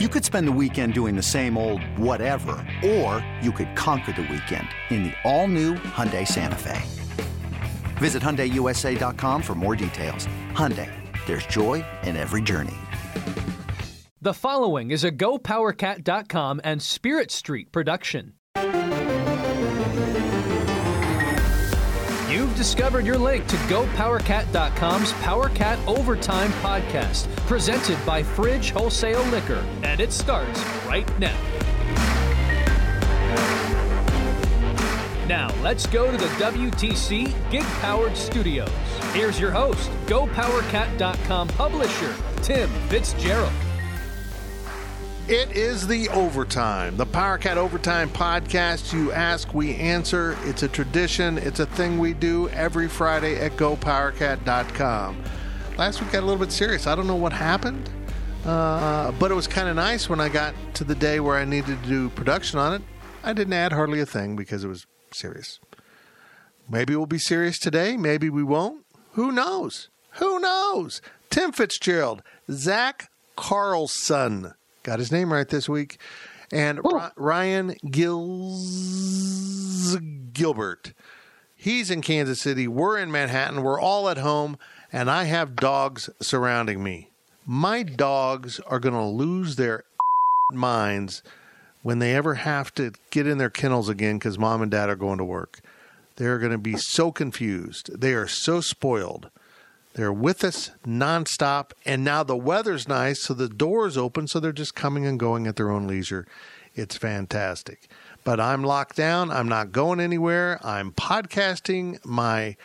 You could spend the weekend doing the same old whatever, or you could conquer the weekend in the all-new Hyundai Santa Fe. Visit HyundaiUSA.com for more details. Hyundai, there's joy in every journey. The following is a GoPowerCat.com and Spirit Street production. Discovered your link to GoPowerCat.com's PowerCat Overtime podcast, presented by Fridge Wholesale Liquor, and it starts right now. Now, let's go to the WTC Gig Powered Studios. Here's your host, GoPowerCat.com publisher, Tim Fitzgerald. It is the Overtime, the PowerCat Overtime podcast. You ask, we answer. It's a tradition, it's a thing we do every Friday at GoPowerCat.com. Last week got a little bit serious. I don't know what happened, uh, but it was kind of nice when I got to the day where I needed to do production on it. I didn't add hardly a thing because it was serious. Maybe we'll be serious today. Maybe we won't. Who knows? Who knows? Tim Fitzgerald, Zach Carlson got his name right this week, and Ry- Ryan Gills Gilbert. He's in Kansas City. We're in Manhattan. We're all at home, and I have dogs surrounding me. My dogs are going to lose their minds when they ever have to get in their kennels again because mom and dad are going to work. They're going to be so confused. They are so spoiled. They're with us nonstop, and now the weather's nice, so the door's open, so they're just coming and going at their own leisure. It's fantastic. But I'm locked down. I'm not going anywhere. I'm podcasting my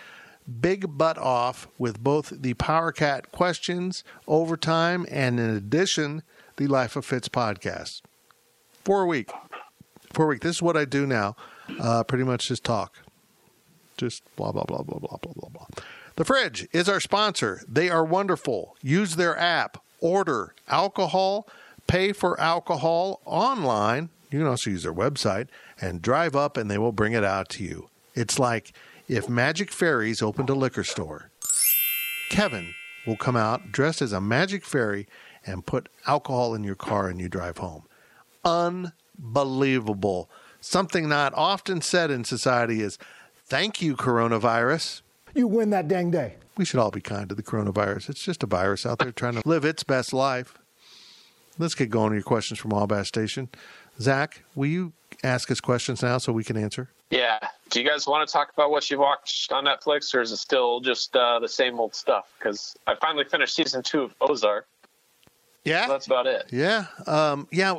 big butt off with both the Power Cat questions, overtime, and in addition, the Life of Fitz podcast. For a week. For a week. This is what I do now. Uh, pretty much just talk. Just blah, blah, blah, blah, blah, blah, blah, blah. The Fridge is our sponsor. They are wonderful. Use their app, order alcohol, pay for alcohol online. You can also use their website and drive up and they will bring it out to you. It's like if Magic Fairies opened a liquor store. Kevin will come out dressed as a magic fairy and put alcohol in your car and you drive home. Unbelievable. Something not often said in society is thank you, coronavirus. You win that dang day. We should all be kind to the coronavirus. It's just a virus out there trying to live its best life. Let's get going to your questions from Wabash Station. Zach, will you ask us questions now so we can answer? Yeah. Do you guys want to talk about what you've watched on Netflix, or is it still just uh, the same old stuff? Because I finally finished season two of Ozark. Yeah, so that's about it. Yeah, um, yeah.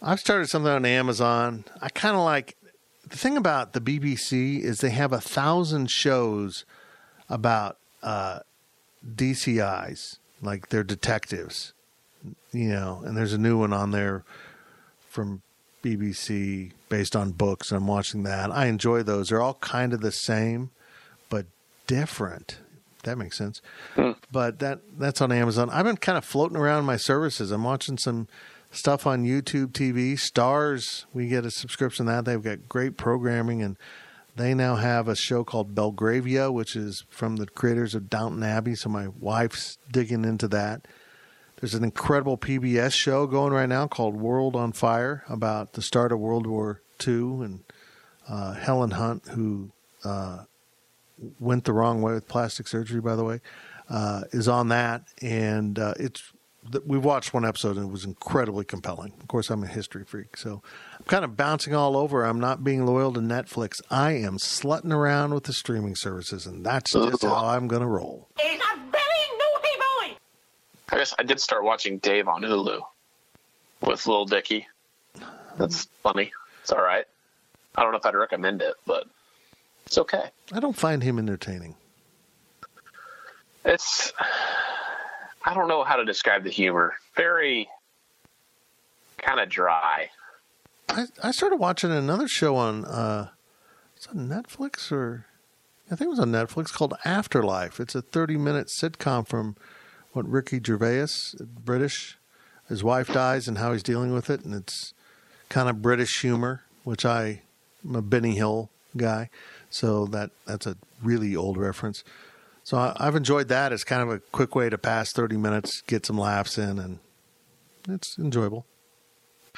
I've started something on Amazon. I kind of like the thing about the BBC is they have a thousand shows about uh, DCIs, like they're detectives, you know. And there's a new one on there from BBC based on books. I'm watching that. I enjoy those. They're all kind of the same, but different. That makes sense. Hmm. But that that's on Amazon. I've been kind of floating around my services. I'm watching some stuff on YouTube TV. Stars, we get a subscription that. They've got great programming and they now have a show called Belgravia, which is from the creators of Downton Abbey. So my wife's digging into that. There's an incredible PBS show going right now called World on Fire about the start of World War II and uh, Helen Hunt, who uh, went the wrong way with plastic surgery, by the way, uh, is on that. And uh, it's we've watched one episode and it was incredibly compelling. Of course, I'm a history freak, so kind of bouncing all over. I'm not being loyal to Netflix. I am slutting around with the streaming services, and that's just how I'm going to roll. He's a very naughty boy. I guess I did start watching Dave on Hulu with Lil Dicky. That's funny. It's all right. I don't know if I'd recommend it, but it's okay. I don't find him entertaining. It's I don't know how to describe the humor. Very kind of dry. I, I started watching another show on uh, it's on Netflix or I think it was on Netflix called Afterlife. It's a 30 minute sitcom from what Ricky Gervais, British. His wife dies and how he's dealing with it, and it's kind of British humor, which I am a Benny Hill guy, so that that's a really old reference. So I, I've enjoyed that It's kind of a quick way to pass 30 minutes, get some laughs in, and it's enjoyable.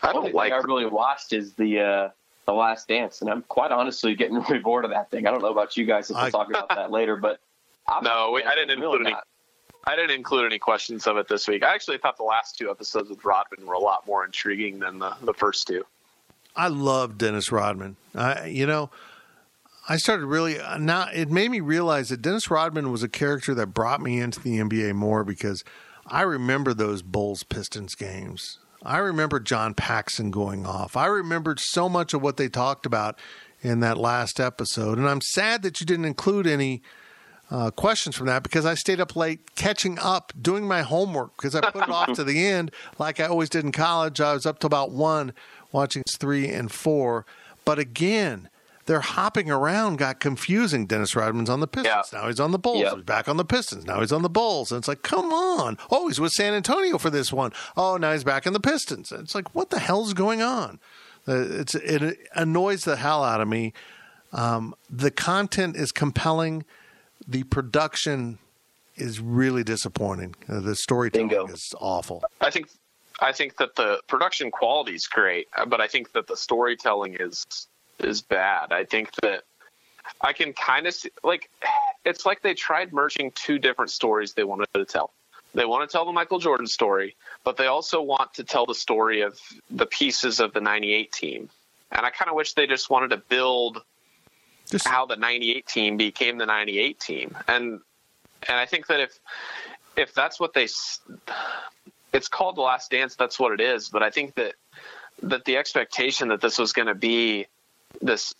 I don't like. I really watched is the uh, the Last Dance, and I'm quite honestly getting really bored of that thing. I don't know about you guys. If we'll I- talk about that later, but I'm No, we- I didn't really include any- not. I didn't include any questions of it this week. I actually thought the last two episodes with Rodman were a lot more intriguing than the, the first two. I love Dennis Rodman. I, you know, I started really now. It made me realize that Dennis Rodman was a character that brought me into the NBA more because I remember those Bulls Pistons games. I remember John Paxson going off. I remembered so much of what they talked about in that last episode, and I'm sad that you didn't include any uh, questions from that because I stayed up late catching up, doing my homework because I put it off to the end like I always did in college. I was up to about one watching three and four. But again, their hopping around got confusing. Dennis Rodman's on the Pistons. Yeah. Now he's on the Bulls. Yeah. He's back on the Pistons. Now he's on the Bulls. And it's like, come on. Oh, he's with San Antonio for this one. Oh, now he's back in the Pistons. And it's like, what the hell's going on? Uh, It's, it annoys the hell out of me. Um, the content is compelling. The production is really disappointing. Uh, the storytelling Bingo. is awful. I think I think that the production quality is great, but I think that the storytelling is is bad. I think that I can kind of see like it's like they tried merging two different stories they wanted to tell. They want to tell the Michael Jordan story, but they also want to tell the story of the pieces of the 98 team. And I kind of wish they just wanted to build Just how the 98 team became the 98 team and and i think that if if that's what they it's called the last dance that's what it is but i think that that the expectation that this was going to be this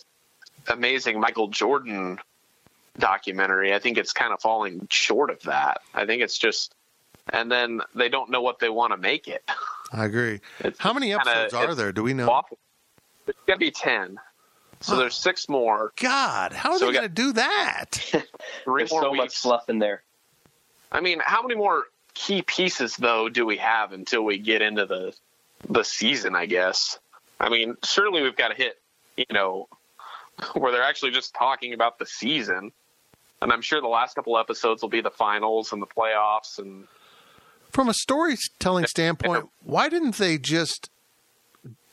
amazing michael jordan documentary i think it's kind of falling short of that i think it's just and then they don't know what they want to make it I agree. It's How many kinda- episodes are there? Do we know? awful. There's going to be 10 so there's six more God, how are So they going to do that? three There's more so weeks much fluff in there. I mean, how many more key pieces though do we have until we get into the the season? I guess. I mean, certainly we've got to hit, you know, where they're actually just talking about the season. And I'm sure the last couple episodes will be the finals and the playoffs. And From a storytelling standpoint, why didn't they just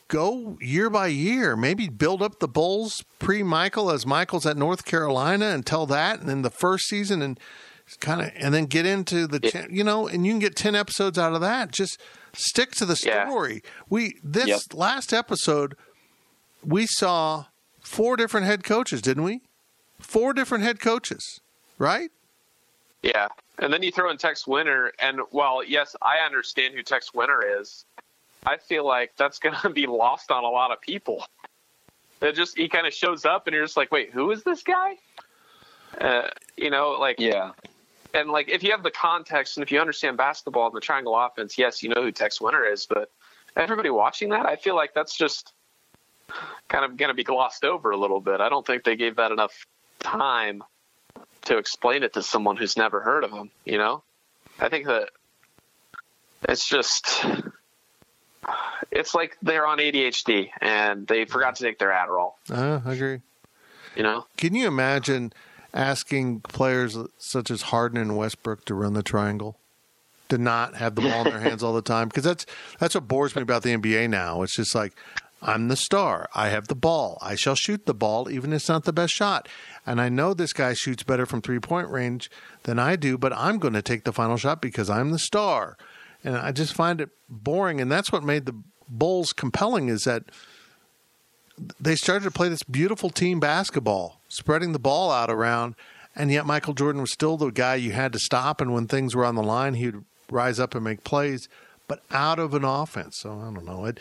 go year by year? Maybe build up the Bulls pre Michael as Michael's at North Carolina and tell that, and then the first season and kind of, and then get into the, cha- you know, and you can get 10 episodes out of that. Just stick to the Yeah. story. We, this Yep. last episode, we saw four different head coaches, didn't we? Four different head coaches, right? yeah, and then you throw in Tex Winter. And while yes, I understand who Tex Winter is, I feel like that's going to be lost on a lot of people. It just he kind of shows up, and you're just like, wait, who is this guy? Uh, you know, like Yeah. and like if you have the context and if you understand basketball and the triangle offense, yes, you know who Tex Winter is, but everybody watching that, I feel like that's just kind of going to be glossed over a little bit. I don't think they gave that enough time to explain it to someone who's never heard of him. You know, I think that it's just it's like they're on ADHD and they forgot to take their Adderall. Uh, I agree. You know, Can you imagine asking players such as Harden and Westbrook to run the triangle, to not have the ball in their hands all the time? Because that's that's what bores me about the NBA now. It's just like I'm the star. I have the ball. I shall shoot the ball, even if it's not the best shot. And I know this guy shoots better from three point range than I do, but I'm going to take the final shot because I'm the star. And I just find it boring. And that's what made the Bulls compelling is that they started to play this beautiful team basketball, spreading the ball out around, and yet Michael Jordan was still the guy you had to stop. And when things were on the line, he'd rise up and make plays, but out of an offense. So I don't know. It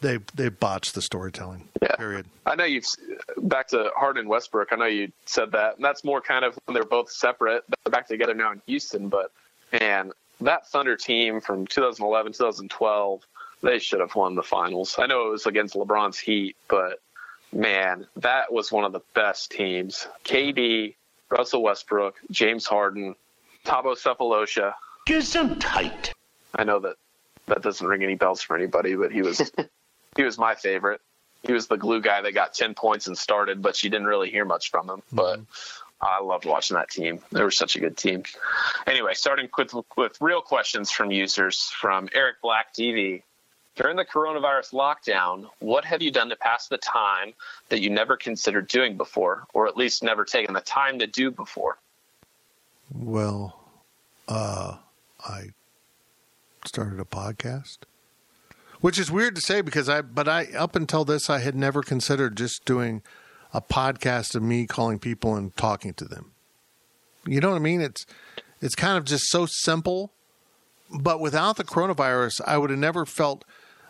they they botched the storytelling. Yeah. Period. I know you've back to Harden and Westbrook. I know you said that, and that's more kind of when they're both separate. They're back together now in Houston, but man, that Thunder team from 2011, 2012, they should have won the finals. I know it was against LeBron's Heat, but man, that was one of the best teams. KD, Russell Westbrook, James Harden, Thabo Sefolosha. Gesundheit. I know that that doesn't ring any bells for anybody, but he was he was my favorite. He was the glue guy that got ten points and started, but you didn't really hear much from him. But I loved watching that team. They were such a good team. Anyway, starting with with real questions from users from Eric Black TV. during the coronavirus lockdown, what have you done to pass the time that you never considered doing before, or at least never taken the time to do before? Well, uh, I started a podcast, which is weird to say because I, but I, up until this, I had never considered just doing a podcast of me calling people and talking to them. You know what I mean? It's, it's kind of just so simple. But without the coronavirus, I would have never felt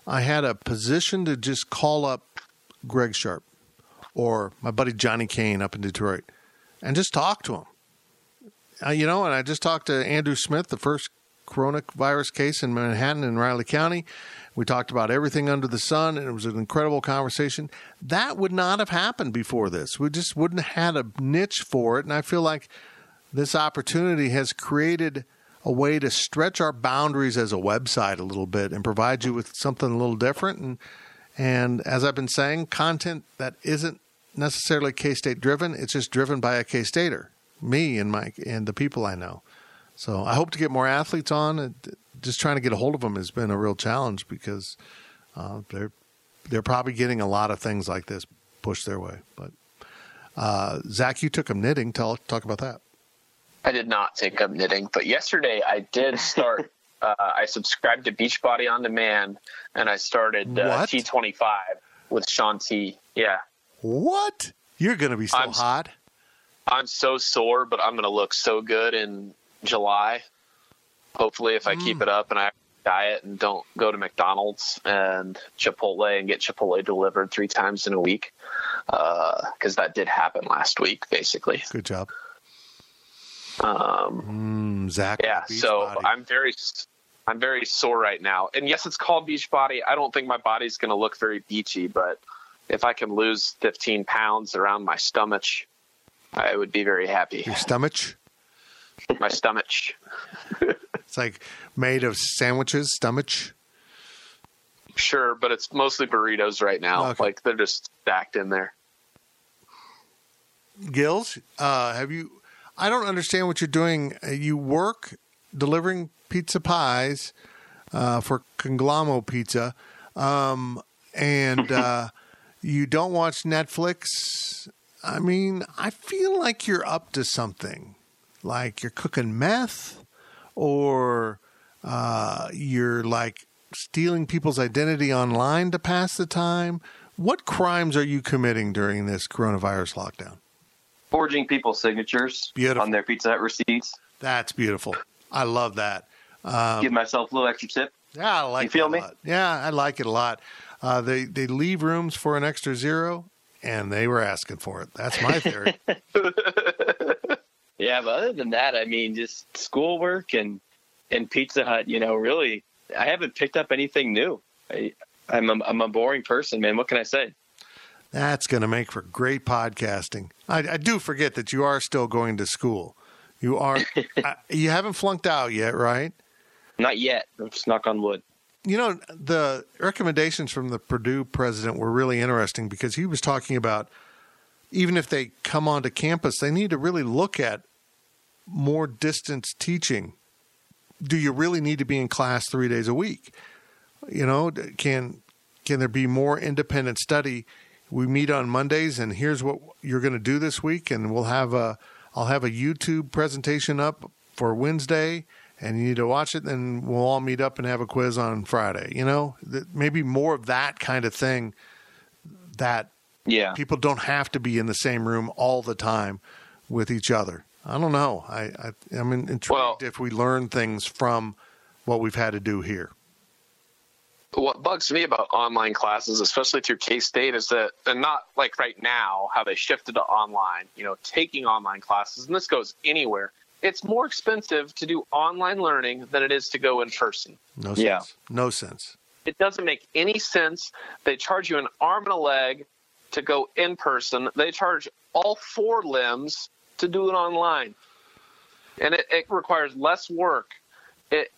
I had a position to just call up Greg Sharp or my buddy Johnny Kane up in Detroit and just talk to him. Uh, you know, and I just talked to Andrew Smith, the first coronavirus case in Manhattan and Riley County. We talked about everything under the sun, and it was an incredible conversation. That would not have happened before this. We just wouldn't have had a niche for it. And I feel like this opportunity has created a way to stretch our boundaries as a website a little bit and provide you with something a little different. And and as I've been saying, content that isn't necessarily K State driven, it's just driven by a K Stater, me and Mike and the people I know. So I hope to get more athletes on. Just trying to get a hold of them has been a real challenge because uh, they're they're probably getting a lot of things like this pushed their way. But uh, Zach, you took them knitting. Tell talk about that. I did not take up knitting, but yesterday I did start. uh, I subscribed to Beachbody on Demand, and I started uh, T25 with Shaun T. Yeah, What? You're going to be so I'm- hot. I'm so sore, but I'm going to look so good in July. Hopefully, if I Mm. keep it up and I diet and don't go to McDonald's and Chipotle and get Chipotle delivered three times in a week, because that did happen last week, basically. Good job. Um, Mm, Zach. yeah, so body. I'm very, I'm very sore right now. And yes, it's called beach body. I don't think my body's going to look very beachy, but if I can lose 15 pounds around my stomach, I would be very happy. your stomach. my stomach. It's like made of sandwiches, stomach. Sure, but it's mostly burritos right now. Okay. Like they're just stacked in there. Gills, uh, have you? I don't understand what you're doing. Uh, You work delivering pizza pies uh, for Conglomero Pizza, um, and uh, you don't watch Netflix. I mean, I feel like you're up to something, like you're cooking meth, or uh, you're like stealing people's identity online to pass the time. What crimes are you committing during this coronavirus lockdown? Forging people's signatures Beautiful. on their Pizza Hut receipts. That's beautiful. I love that. Um, Give myself a little extra tip. yeah, I like You feel me? lot. Yeah, I like it a lot. Uh, they they leave rooms for an extra zero, and they were asking for it. That's my theory. Yeah, but other than that, I mean, just schoolwork and and Pizza Hut. You know, really, I haven't picked up anything new. I, I'm a, I'm a boring person, man. What can I say? That's going to make for great podcasting. I, I do forget that you are still going to school. You are. I, you haven't flunked out yet, right? Not yet. Let's knock on wood. You know, the recommendations from the Purdue president were really interesting because he was talking about even if they come onto campus, they need to really look at more distance teaching. Do you really need to be in class three days a week? You know, can can there be more independent study? We meet on Mondays, and here's what you're going to do this week, and we'll have a I'll have a YouTube presentation up for Wednesday, and you need to watch it. Then we'll all meet up and have a quiz on Friday. You know, maybe more of that kind of thing. That Yeah. people don't have to be in the same room all the time with each other. I don't know. I, I I'm intrigued Well- if we learn things from what we've had to do here. what bugs me about online classes, especially through K State, is that and not like right now how they shifted to online. You know, taking online classes, and this goes anywhere. It's more expensive to do online learning than it is to go in person. No sense. Yeah. No sense. It doesn't make any sense. They charge you an arm and a leg to go in person. They charge all four limbs to do it online, and it, it requires less work. It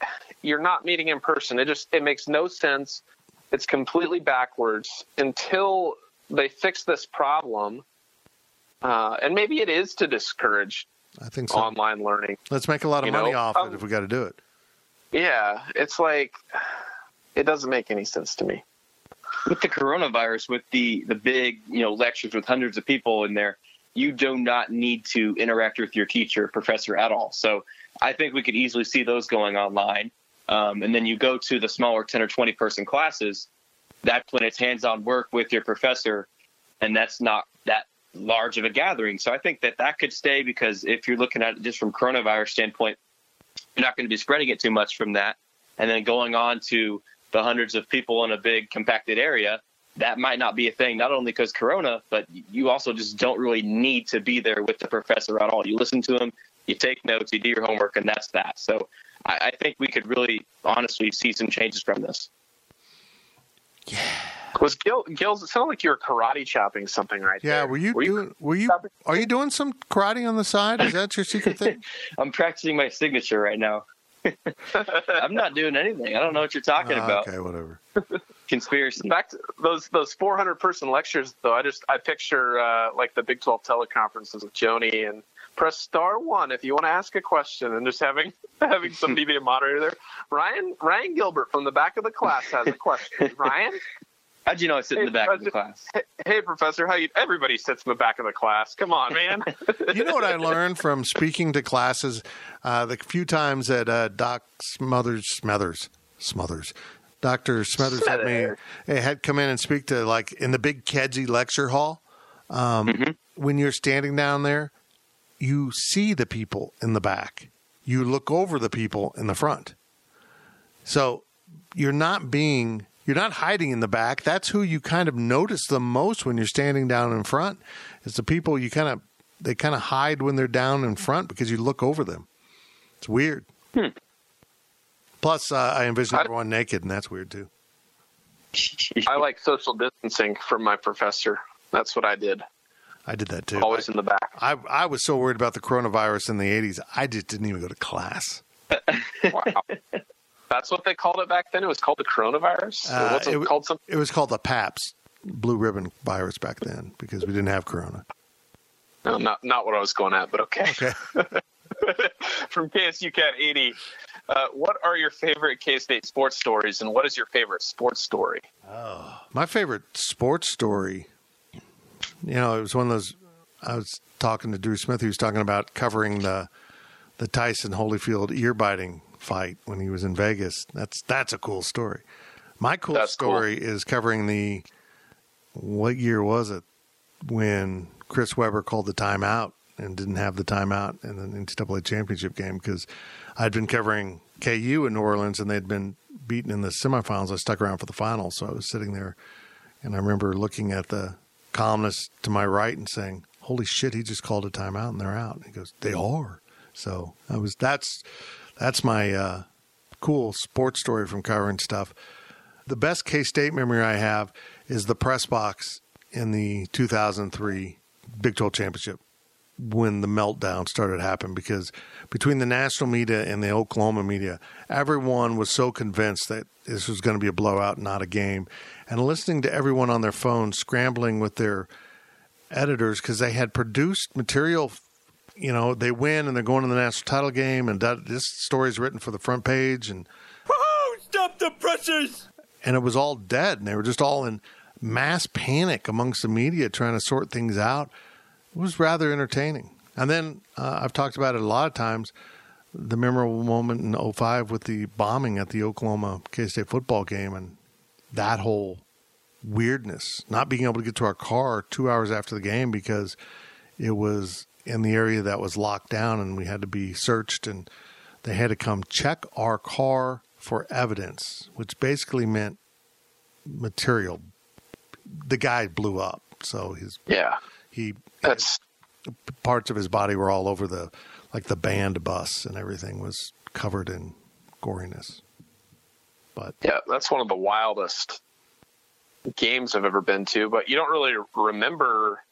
you're not meeting in person. It just it makes no sense. It's completely backwards until they fix this problem. Uh, and maybe it is to discourage I think so. online learning. Let's make a lot of you money know, off um, it if we got to do it. Yeah, it's like It doesn't make any sense to me. With the coronavirus, with the the big you know lectures with hundreds of people in there, you do not need to interact with your teacher, professor at all. So I think we could easily see those going online. Um, and then you go to the smaller 10 or 20 person classes. That's when it's hands on work with your professor, and that's not that large of a gathering. So I think that that could stay because if you're looking at it just from coronavirus standpoint, you're not going to be spreading it too much from that. And then going on to the hundreds of people in a big compacted area, that might not be a thing, not only because Corona, but you also just don't really need to be there with the professor at all. You listen to him, you take notes, you do your homework, and that's that. So I, I think we could really honestly see some changes from this. Yeah. Was Gil? Gil's? It sounded like you were karate chopping something right yeah, there. were you doing? Were you? Are you doing some karate on the side? Is that your secret thing? I'm practicing my signature right now. I'm not doing anything. I don't know what you're talking Ah, about. Okay, whatever. Conspiracy. Back to those those 400 person lectures though. I just I picture uh, like the Big 12 teleconferences with Joni and press star one if you want to ask a question and just having having somebody be a moderator there. Ryan Ryan Gilbert from the back of the class has a question. Ryan, How'd you know I sit in the back of the class? hey, hey professor, how you? Everybody sits in the back of the class. Come on, man. You know what I learned from speaking to classes uh, the few times that uh, Doc Smothers Smothers Smothers Doctor Smothers had me eh, had come in and speak to like in the big Kedzie lecture hall. Um, When you're standing down there, you see the people in the back. You look over the people in the front. So you're not being you're not hiding in the back. That's who you kind of notice the most when you're standing down in front. It's the people you kind of they kind of hide when they're down in front because you look over them. It's weird. Plus, uh, I envision I- everyone naked, and that's weird too. I like social distancing from my professor. That's what I did. I did that too. Always in the back. I I was so worried about the coronavirus in the '80s, I just didn't even go to class. Wow. That's what they called it back then. It was called the coronavirus. Uh, it wasn't it called something. It was called the Pabst blue ribbon virus back then because we didn't have corona. No, not not what I was going at, but okay. Okay. From KSU Cat 80, uh, what are your favorite K State sports stories, and what is your favorite sports story? My favorite sports story, you know, it was one of those. I was talking to Drew Smith. He was talking about covering the the Tyson Holyfield ear biting fight when he was in Vegas. That's that's a cool story. My cool That's cool. story is covering the what year was it when Chris Webber called the timeout and didn't have the timeout in the NCAA championship game because I'd been covering KU in New Orleans and they'd been beaten in the semifinals. I stuck around for the finals, so I was sitting there and I remember looking at the columnist to my right and saying, "Holy shit, he just called a timeout and they're out." And he goes, "They are." So I was that's that's my uh, cool sports story from covering stuff. The best K State memory I have is the press box in the 2003 Big 12 championship when the meltdown started happening because between the national media and the Oklahoma media, everyone was so convinced that this was going to be a blowout, not a game. And listening to everyone on their phone scrambling with their editors because they had produced material. You know, they win and they're going to the national title game, and that, this story's written for the front page, and Stop the presses! and it was all dead, and they were just all in mass panic amongst the media trying to sort things out. Was rather entertaining. And then uh, I've talked about it a lot of times. The memorable moment in 05 with the bombing at the Oklahoma K State football game and that whole weirdness, not being able to get to our car two hours after the game because it was in the area that was locked down and we had to be searched and they had to come check our car for evidence, which basically meant material. The guy blew up, so his Yeah, he that's parts of his body were all over the like the band bus and everything was covered in goriness. But yeah, that's one of the wildest games I've ever been to. But you don't really remember.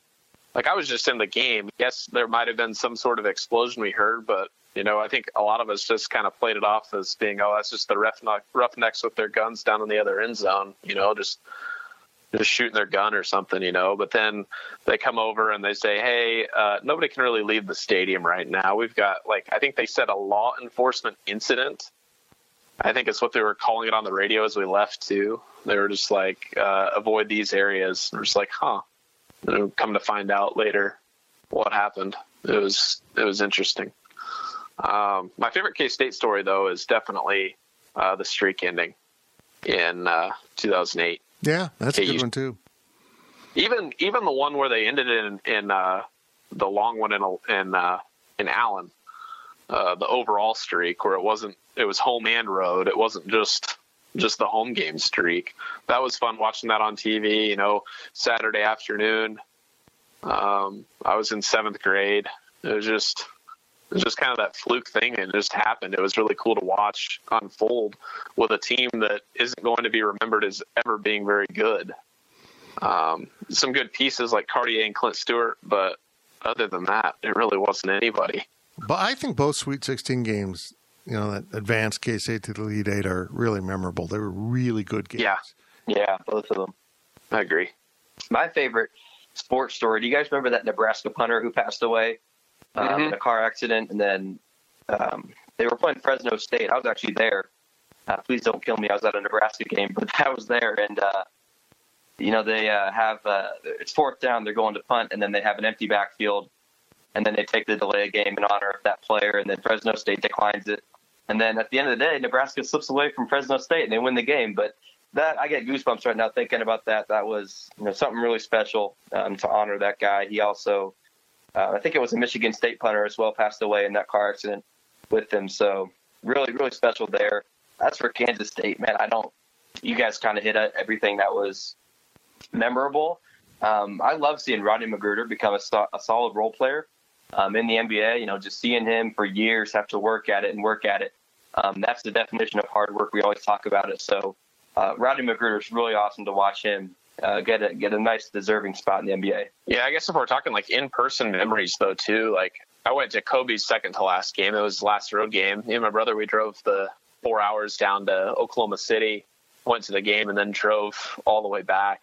Like I was just in the game. Yes, there might have been some sort of explosion we heard, but you know, I think a lot of us just kind of played it off as being, oh, that's just the roughneck, roughnecks with their guns down in the other end zone. You know, just just shooting their gun or something, you know. But then they come over and they say, "Hey, uh, nobody can really leave the stadium right now. We've got like I think they said a law enforcement incident I think it's what they were calling it on the radio as we left too. They were just like, uh, avoid these areas. And we're just like, huh. And come to find out later what happened. It was it was interesting. Um, my favorite K State story though is definitely uh, the streak ending in uh, 2008. Yeah, that's a good one too. Even even the one where they ended in in uh, the long one in in uh, in Allen, uh, the overall streak where it wasn't it was home and road. It wasn't just just the home game streak. That was fun watching that on TV. You know, Saturday afternoon. Um, I was in seventh grade. It was just it was just kind of that fluke thing and it just happened. It was really cool to watch unfold with a team that isn't going to be remembered as ever being very good. Um, some good pieces like Cartier and Clent Stewart, but other than that, it really wasn't anybody. But I think both Sweet 16 games, you know, that advanced K State to the Elite Eight are really memorable. They were really good games. Yeah, Yeah, both of them. I agree. My favorite sports story. Do you guys remember that Nebraska punter who passed away um, Mhm. in a car accident? And then um, they were playing Fresno State. I was actually there. Uh, please don't kill me. I was at a Nebraska game, but I was there, and uh, you know they uh, have uh, it's fourth down. They're going to punt, and then they have an empty backfield, and then they take the delay game in honor of that player, and then Fresno State declines it, and then at the end of the day, Nebraska slips away from Fresno State, and they win the game. But that I get goosebumps right now thinking about that. That was you know something really special um, to honor that guy. He also, uh, I think it was a Michigan State punter as well, passed away in that car accident with him. So really, really special there. That's for Kansas State, man. I don't. You guys kind of hit everything that was memorable. Um, I love seeing Rodney McGruder become a, so- a solid role player um, in the NBA. You know, just seeing him for years have to work at it and work at it. Um, that's the definition of hard work. We always talk about it. So uh, Rodney McGruder is really awesome to watch him uh, get a get a nice deserving spot in the NBA. Yeah, I guess if we're talking like in person memories though too, like I went to Kobe's second to last game. It was last road game. Me and my brother we drove the four hours down to Oklahoma City, went to the game, and then drove all the way back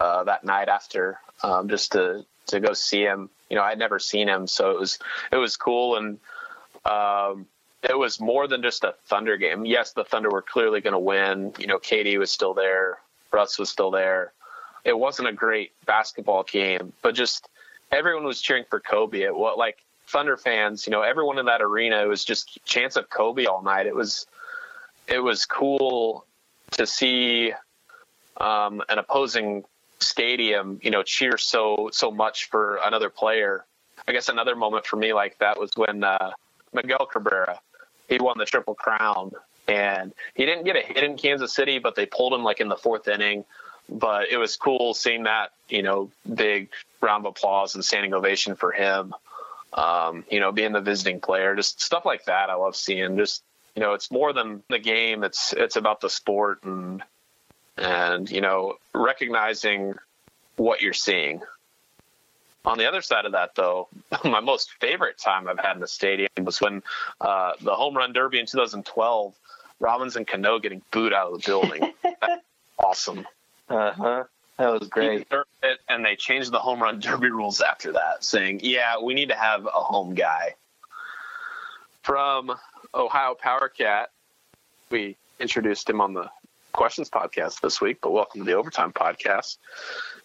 uh, that night after um, just to to go see him. You know, I'd never seen him, so it was it was cool and um, it was more than just a Thunder game. Yes, the Thunder were clearly going to win. You know, KD was still there, Russ was still there. It wasn't a great basketball game, but just everyone was cheering for Kobe. It what like Thunder fans, you know, everyone in that arena. It was just chants of Kobe all night. It was it was cool to see um, an opposing stadium, you know, cheer so so much for another player. I guess another moment for me like that was when uh, Miguel Cabrera he won the triple crown and he didn't get a hit in Kansas City, but they pulled him like in the fourth inning. But it was cool seeing that, you know, big round of applause and standing ovation for him. Um, you know, being the visiting player, just stuff like that. I love seeing. Just you know, it's more than the game. It's it's about the sport and and you know recognizing what you're seeing. On the other side of that, though, my most favorite time I've had in the stadium was when uh, the home run derby in 2012, Robinson and Cano getting booed out of the building. Awesome. Uh huh. That was great. it, and they changed the home run derby rules after that, saying, "Yeah, we need to have a home guy." From Ohio Power Cat, we introduced him on the Questions podcast this week, but welcome to the Overtime podcast.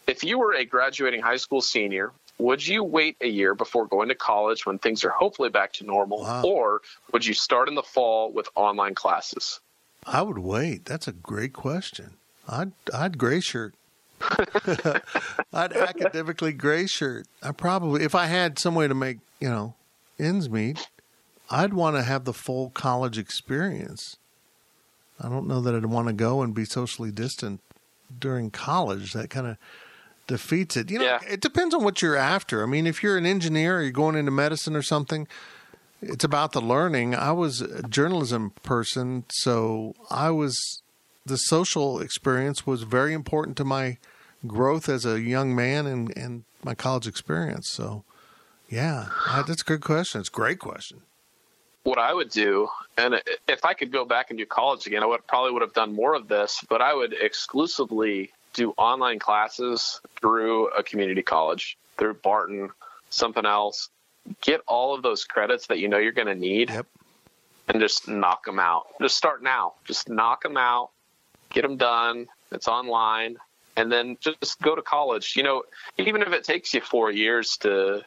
If you were a graduating high school senior, would you wait a year before going to college when things are hopefully back to normal, Wow. or would you start in the fall with online classes? I would wait. That's a great question. I'd I'd gray shirt. I'd academically gray shirt. I probably if I had some way to make, you know, ends meet, I'd want to have the full college experience. I don't know that I'd want to go and be socially distant during college. That kind of defeats it. You know, Yeah. it depends on what you're after. I mean, if you're an engineer or you're going into medicine or something, it's about the learning. I was a journalism person, so I was the social experience was very important to my growth as a young man and, and my college experience. So, yeah, that's a good question. It's a great question. what I would do, and if I could go back and do college again, I would probably would have done more of this, but I would exclusively do online classes through a community college, through Barton, something else. Get all of those credits that you know you're going to need, Yep. and just knock them out. Just start now. Just knock them out, get them done. It's online, and then just go to college. You know, even if it takes you four years to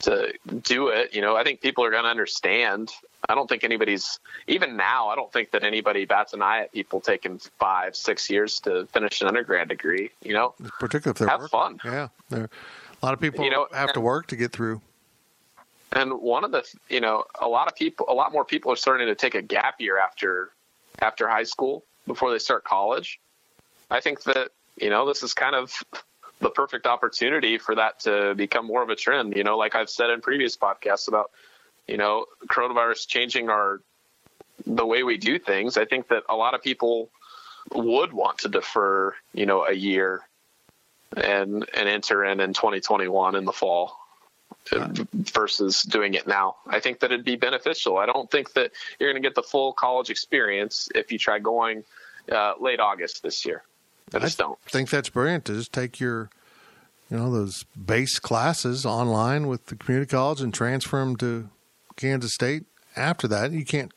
to do it, you know, I think people are going to understand. I don't think anybody's even now. I don't think that anybody bats an eye at people taking five, six years to finish an undergrad degree. You know, particularly if they're have working. fun. Yeah, a lot of people You know, have to work to get through. And one of the, you know, a lot of people, a lot more people are starting to take a gap year after after high school before they start college. I think that you know this is kind of the perfect opportunity for that to become more of a trend. You know, like I've said in previous podcasts about, you know, coronavirus changing our the way we do things. I think that a lot of people would want to defer, you know, a year and and enter in in 2021 in the fall versus doing it now. I think that it'd be beneficial. I don't think that you're going to get the full college experience if you try going uh, late August this year. I just don't. I think that's brilliant to just take your, you know, those base classes online with the community college and transfer them to Kansas State. After that, you can't;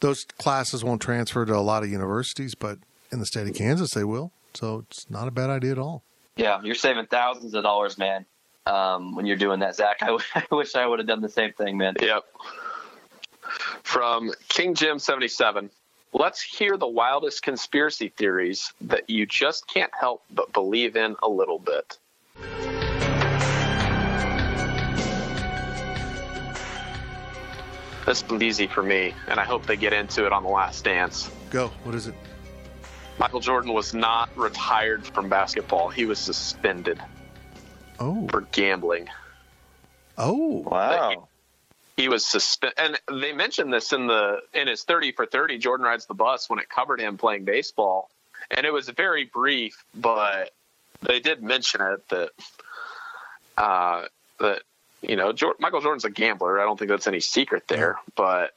those classes won't transfer to a lot of universities, but in the state of Kansas, they will. So it's not a bad idea at all. Yeah, you're saving thousands of dollars, man. Um, when you're doing that, Zach, I, w- I wish I would have done the same thing, man. Yep. From King Jim 77. Let's hear the wildest conspiracy theories that you just can't help but believe in a little bit. This is easy for me, and I hope they get into it on the last dance. Go. What is it? Michael Jordan was not retired from basketball. He was suspended Oh. for gambling. Oh. Wow. he was suspended and they mentioned this in the in his 30 for 30 jordan rides the bus when it covered him playing baseball and it was very brief but they did mention it that uh that you know Jor- michael jordan's a gambler. I don't think that's any secret there but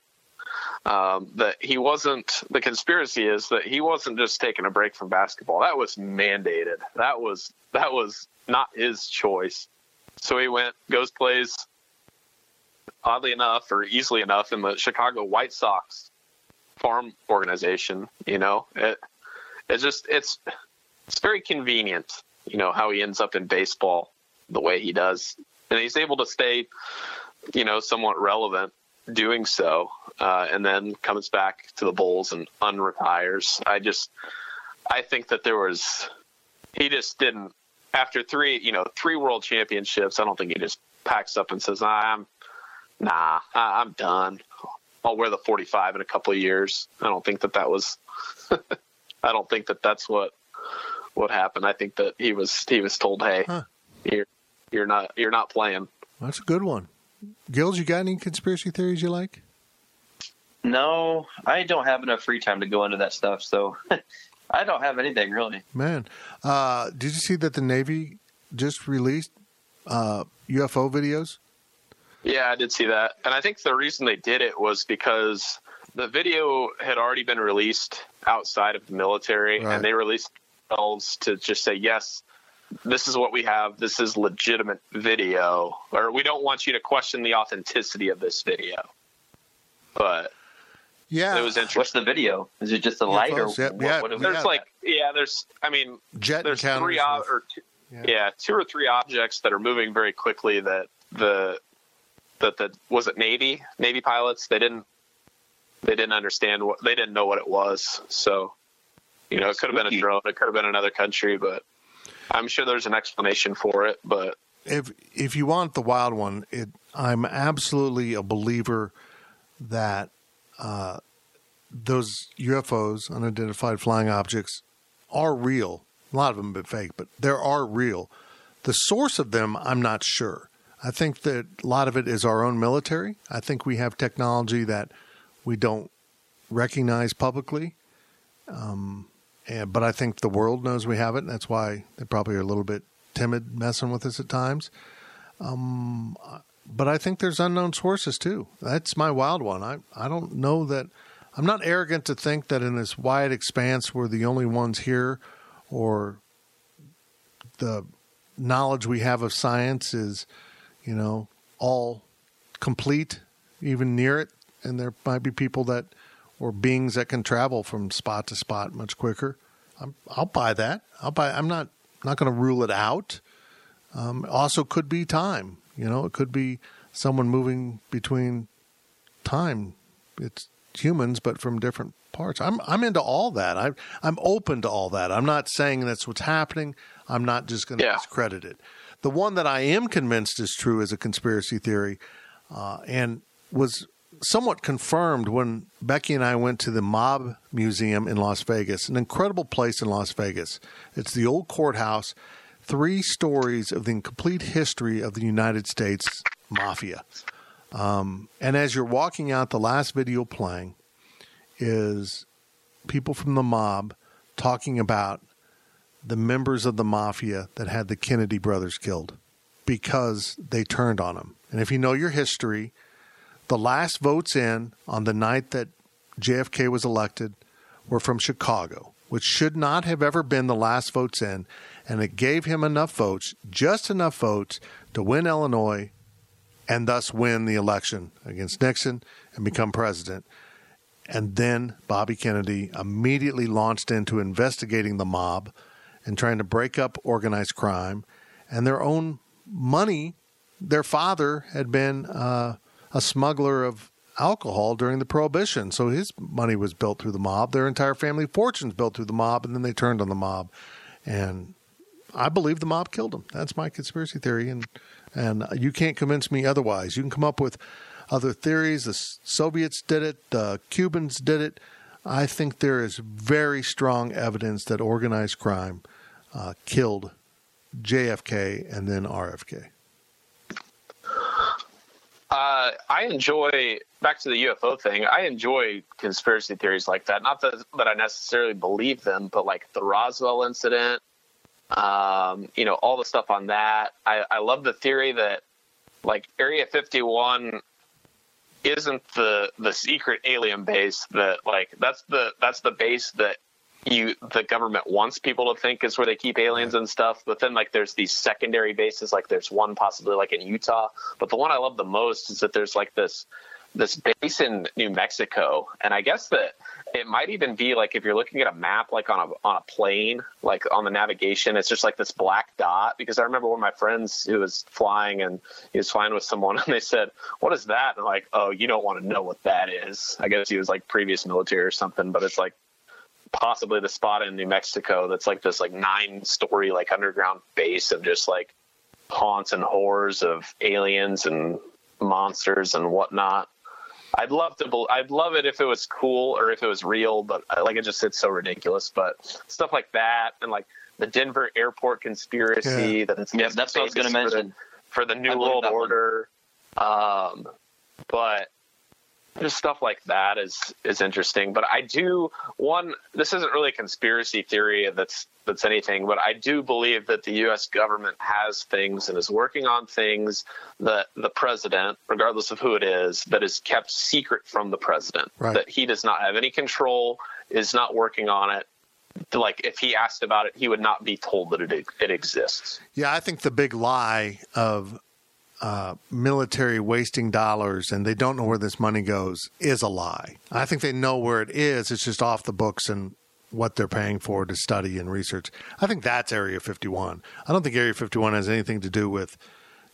um, that he wasn't the conspiracy is that he wasn't just taking a break from basketball. That was mandated. That was that was not his choice. So he went goes plays oddly enough or easily enough in the Chicago White Sox farm organization, you know, it, it's just, it's, it's very convenient, you know, how he ends up in baseball the way he does. And he's able to stay, you know, somewhat relevant doing so. Uh, and then comes back to the Bulls and unretires. I just, I think that there was, he just didn't, after three, you know, three world championships, I don't think he just packs up and says, I'm, nah, I'm done. I'll wear the 45 in a couple of years. I don't think that that was. I don't think that that's what what happened. I think that he was he was told, "Hey, Huh. you're you're not you're not playing." That's a good one. Gills, you got any conspiracy theories you like? No, I don't have enough free time to go into that stuff, so I don't have anything really. Man, uh, did you see that the Navy just released uh, UFO videos? Yeah, I did see that, and I think the reason they did it was because the video had already been released outside of the military, Right. and they released themselves to just say, "Yes, this is what we have. This is legitimate video, or we don't want you to question the authenticity of this video." But Yeah, it was interesting. What's the video? Is it just a light or UFOs, yeah, what, yeah. what have we There's like, yeah, there's. I mean, jet there's three ob- with- or two, yeah. yeah. two or three objects that are moving very quickly that the that the was it navy navy pilots they didn't they didn't understand what they didn't know what it was so you know it could have been a drone it could have been another country but i'm sure there's an explanation for it but if if you want the wild one, it I'm absolutely a believer that uh, those UFOs, unidentified flying objects, are real. A lot of them have been fake, but there are real. The source of them, I'm not sure. I think that a lot of it is our own military. I think we have technology that we don't recognize publicly. Um, and, but I think the world knows we have it. And that's why they probably are a little bit timid messing with us at times. Um, but I think there's unknown sources too. That's my wild one. I, I don't know that I'm not arrogant to think that in this wide expanse we're the only ones here or the knowledge we have of science is, you know, all complete, even near it. and there might be people that or beings that can travel from spot to spot much quicker. I'm, I'll buy that. I'll buy. I'm not not going to rule it out. Um, also, could be time. You know, it could be someone moving between time. It's humans, but from different parts. I'm I'm into all that. I I'm open to all that. I'm not saying that's what's happening. I'm not just going to Yeah. discredit it. The one that I am convinced is true is a conspiracy theory, uh, and was somewhat confirmed when Becky and I went to the Mob Museum in Las Vegas, an incredible place in Las Vegas. It's the old courthouse, three stories of the complete history of the United States Mafia. Um, and as you're walking out, the last video playing is people from the mob talking about the members of the mafia that had the Kennedy brothers killed because they turned on them. And if you know your history, the last votes in on the night that JFK was elected were from Chicago, which should not have ever been the last votes in. And it gave him enough votes, just enough votes, to win Illinois and thus win the election against Nixon and become president. And then Bobby Kennedy immediately launched into investigating the mob and trying to break up organized crime and their own money. Their father had been uh, a smuggler of alcohol during the Prohibition, so his money was built through the mob. Their entire family fortunes built through the mob, and then they turned on the mob. And I believe the mob killed him. That's my conspiracy theory, and and you can't convince me otherwise. You can come up with other theories. The Soviets did it. The Cubans did it. I think there is very strong evidence that organized crime uh, killed JFK and then RFK. Uh, I enjoy back to the UFO thing. I enjoy conspiracy theories like that. Not that that I necessarily believe them, but like the Roswell incident, um, you know, all the stuff on that. I, I love the theory that like Area 51 isn't the the secret alien base that like that's the that's the base that you the government wants people to think is where they keep aliens and stuff but then like there's these secondary bases like there's one possibly like in utah but the one i love the most is that there's like this this base in new mexico and i guess that it might even be like if you're looking at a map like on a on a plane like on the navigation it's just like this black dot because i remember one of my friends who was flying and he was flying with someone and they said what is that? And I'm like oh you don't want to know what that is. I guess he was like previous military or something but it's like possibly the spot in New Mexico that's like this like nine story like underground base of just like haunts and horrors of aliens and monsters and whatnot. I'd love to. bel I'd love it if it was cool or if it was real, but uh, like it just it's so ridiculous. But stuff like that and like the Denver airport conspiracy Yeah. that it's Yeah, that's what I was gonna Vegas for the- mention. for the New World that one. Order. Um, but just stuff like that is is interesting. But I do one. This isn't really a conspiracy theory that's that's anything, but I do believe that the U.S. government has things and is working on things that the president, regardless of who it is, that is kept secret from the president. Right. That he does not have any control, is not working on it. Like if he asked about it, he would not be told that it it exists. Yeah, I think the big lie of uh, military wasting dollars and they don't know where this money goes is a lie. I think they know where it is. It's just off the books and what they're paying for to study and research. I think that's Area 51. I don't think Area 51 has anything to do with,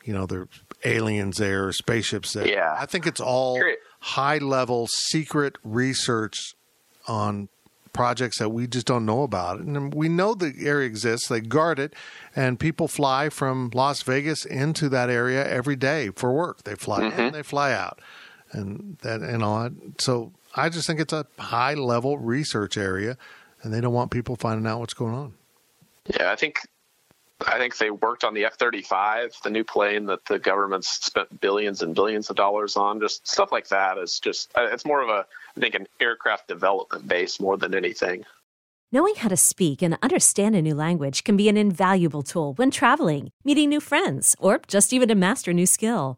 you know, there's aliens there or spaceships there. Yeah. I think it's all high level secret research on projects that we just don't know about. And we know the area exists, they guard it, and people fly from Las Vegas into that area every day for work. They fly in, mm-hmm. they fly out. And that you know, so I just think it's a high level research area and they don't want people finding out what's going on. Yeah, I think I think they worked on the F thirty five, the new plane that the government's spent billions and billions of dollars on. Just stuff like that is just uh, it's more of a I think an aircraft development base more than anything. Knowing how to speak and understand a new language can be an invaluable tool when traveling, meeting new friends, or just even to master a new skill.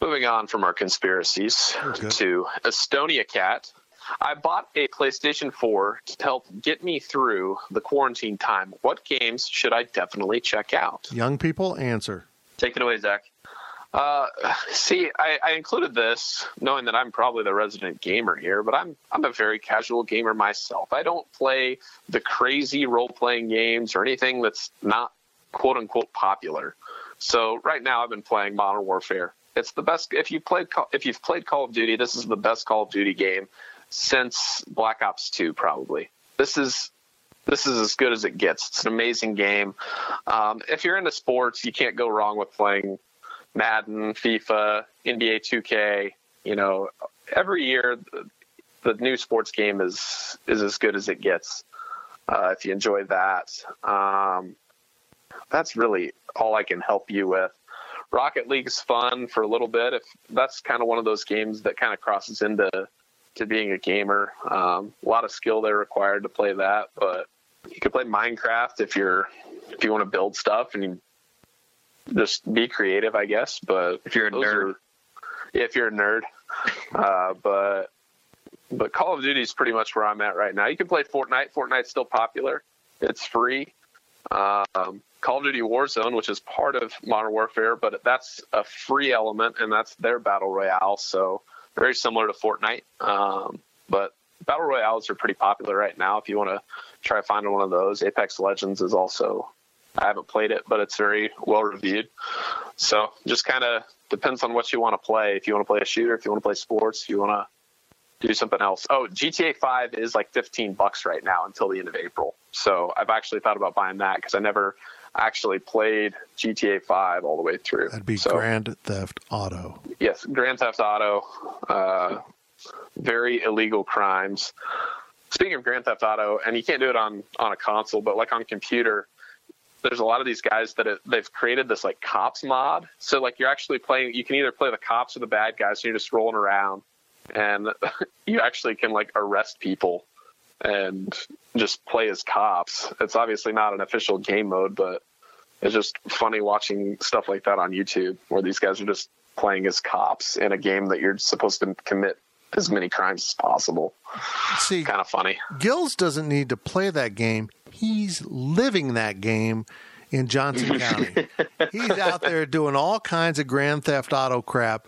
Moving on from our conspiracies to Estonia Cat. I bought a PlayStation 4 to help get me through the quarantine time. What games should I definitely check out? Young people answer. Take it away, Zach. Uh, see, I, I included this knowing that I'm probably the resident gamer here, but I'm I'm a very casual gamer myself. I don't play the crazy role playing games or anything that's not quote unquote popular. So right now I've been playing Modern Warfare. It's the best if you played if you've played Call of Duty. This is the best Call of Duty game since Black Ops 2 probably. This is this is as good as it gets. It's an amazing game. Um, if you're into sports, you can't go wrong with playing Madden, FIFA, NBA 2K. You know, every year the, the new sports game is is as good as it gets. Uh, if you enjoy that, um, that's really all I can help you with. Rocket League's fun for a little bit. If that's kind of one of those games that kind of crosses into to being a gamer. Um, a lot of skill there required to play that, but you could play Minecraft if you're if you want to build stuff and you just be creative, I guess. But if you're a nerd, are, if you're a nerd, uh, but but Call of Duty is pretty much where I'm at right now. You can play Fortnite. Fortnite's still popular. It's free. Um, Call of Duty Warzone, which is part of Modern Warfare, but that's a free element, and that's their battle royale. So very similar to Fortnite. Um, but battle royales are pretty popular right now. If you want to try finding one of those, Apex Legends is also. I haven't played it, but it's very well reviewed. So just kind of depends on what you want to play. If you want to play a shooter, if you want to play sports, if you want to do something else. Oh, GTA 5 is like 15 bucks right now until the end of April. So I've actually thought about buying that because I never actually played GTA 5 all the way through. That'd be so, Grand Theft Auto. Yes, Grand Theft Auto. Uh, very illegal crimes. Speaking of Grand Theft Auto, and you can't do it on on a console, but like on computer, there's a lot of these guys that it, they've created this like cops mod. So like you're actually playing, you can either play the cops or the bad guys. So you're just rolling around, and you actually can like arrest people and just play as cops. It's obviously not an official game mode, but it's just funny watching stuff like that on YouTube where these guys are just playing as cops in a game that you're supposed to commit as many crimes as possible. See, kind of funny. Gills doesn't need to play that game. He's living that game in Johnson County. He's out there doing all kinds of Grand Theft Auto crap.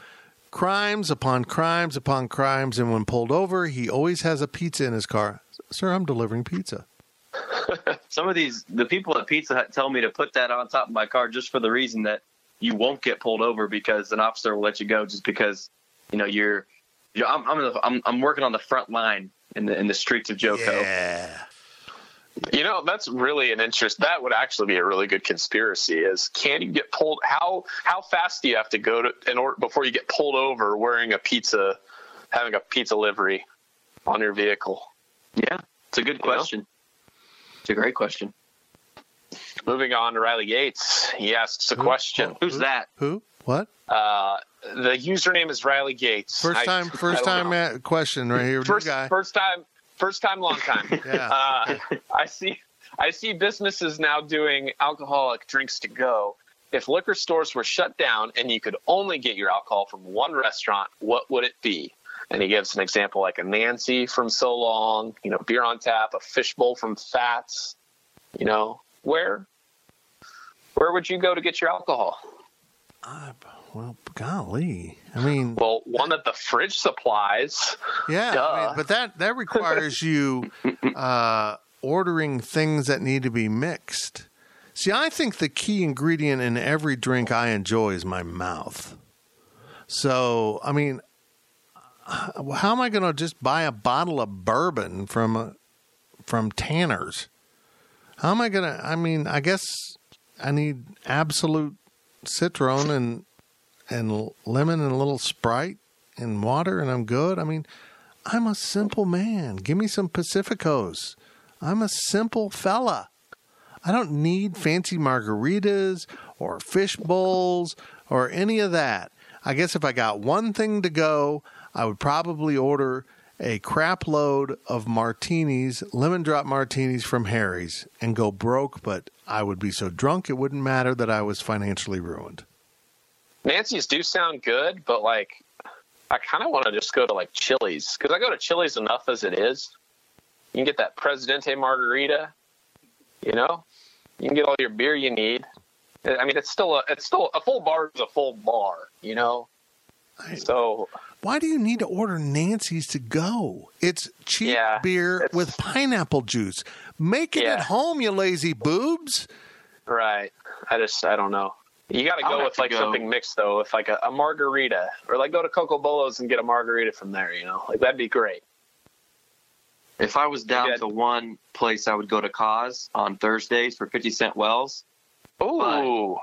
Crimes upon crimes upon crimes, and when pulled over, he always has a pizza in his car. Sir, I'm delivering pizza. Some of these, the people at Pizza Hut tell me to put that on top of my car just for the reason that you won't get pulled over because an officer will let you go just because you know you're. you're I'm, I'm I'm I'm working on the front line in the in the streets of JoCo. Yeah. You know, that's really an interest. That would actually be a really good conspiracy. Is can you get pulled? How how fast do you have to go to in order before you get pulled over wearing a pizza, having a pizza livery on your vehicle? Yeah, it's a good question. You know? It's a great question. Moving on to Riley Gates, he asks a who, question. Who's who, that? Who? What? Uh, the username is Riley Gates. First time, I, first I time at, question right here. First, guy. first time, first time, long time. yeah. Uh, I see. I see businesses now doing alcoholic drinks to go. if liquor stores were shut down and you could only get your alcohol from one restaurant, what would it be? And he gives an example like a Nancy from So Long, you know, beer on tap, a fishbowl from Fats. You know, where where would you go to get your alcohol? Uh, well, golly, I mean, well, one that the fridge supplies. Yeah, I mean, but that that requires you uh, ordering things that need to be mixed. See, I think the key ingredient in every drink I enjoy is my mouth. So, I mean, how am I going to just buy a bottle of bourbon from a, from Tanner's? How am I going to? I mean, I guess I need Absolut Citron and and lemon and a little Sprite and water, and I'm good. I mean, I'm a simple man. Give me some Pacificos. I'm a simple fella. I don't need fancy margaritas or fish bowls or any of that. I guess if I got one thing to go, I would probably order a crap load of martinis, lemon drop martinis from Harry's, and go broke, but I would be so drunk it wouldn't matter that I was financially ruined. Nancy's do sound good, but like, I kind of want to just go to like Chili's because I go to Chili's enough as it is. You can get that Presidente margarita, you know, you can get all your beer you need. I mean, it's still a, it's still a full bar is a full bar, you know. So why do you need to order Nancy's to go? It's cheap yeah, beer it's, with pineapple juice. Make it yeah. at home, you lazy boobs. Right. I just I don't know. You got to go with like go. something mixed though, with like a, a, margarita, or like go to Coco Bolos and get a margarita from there. You know, like that'd be great. If I was down to one place, I would go to Kaw's on Thursdays for fifty cent wells. Oh,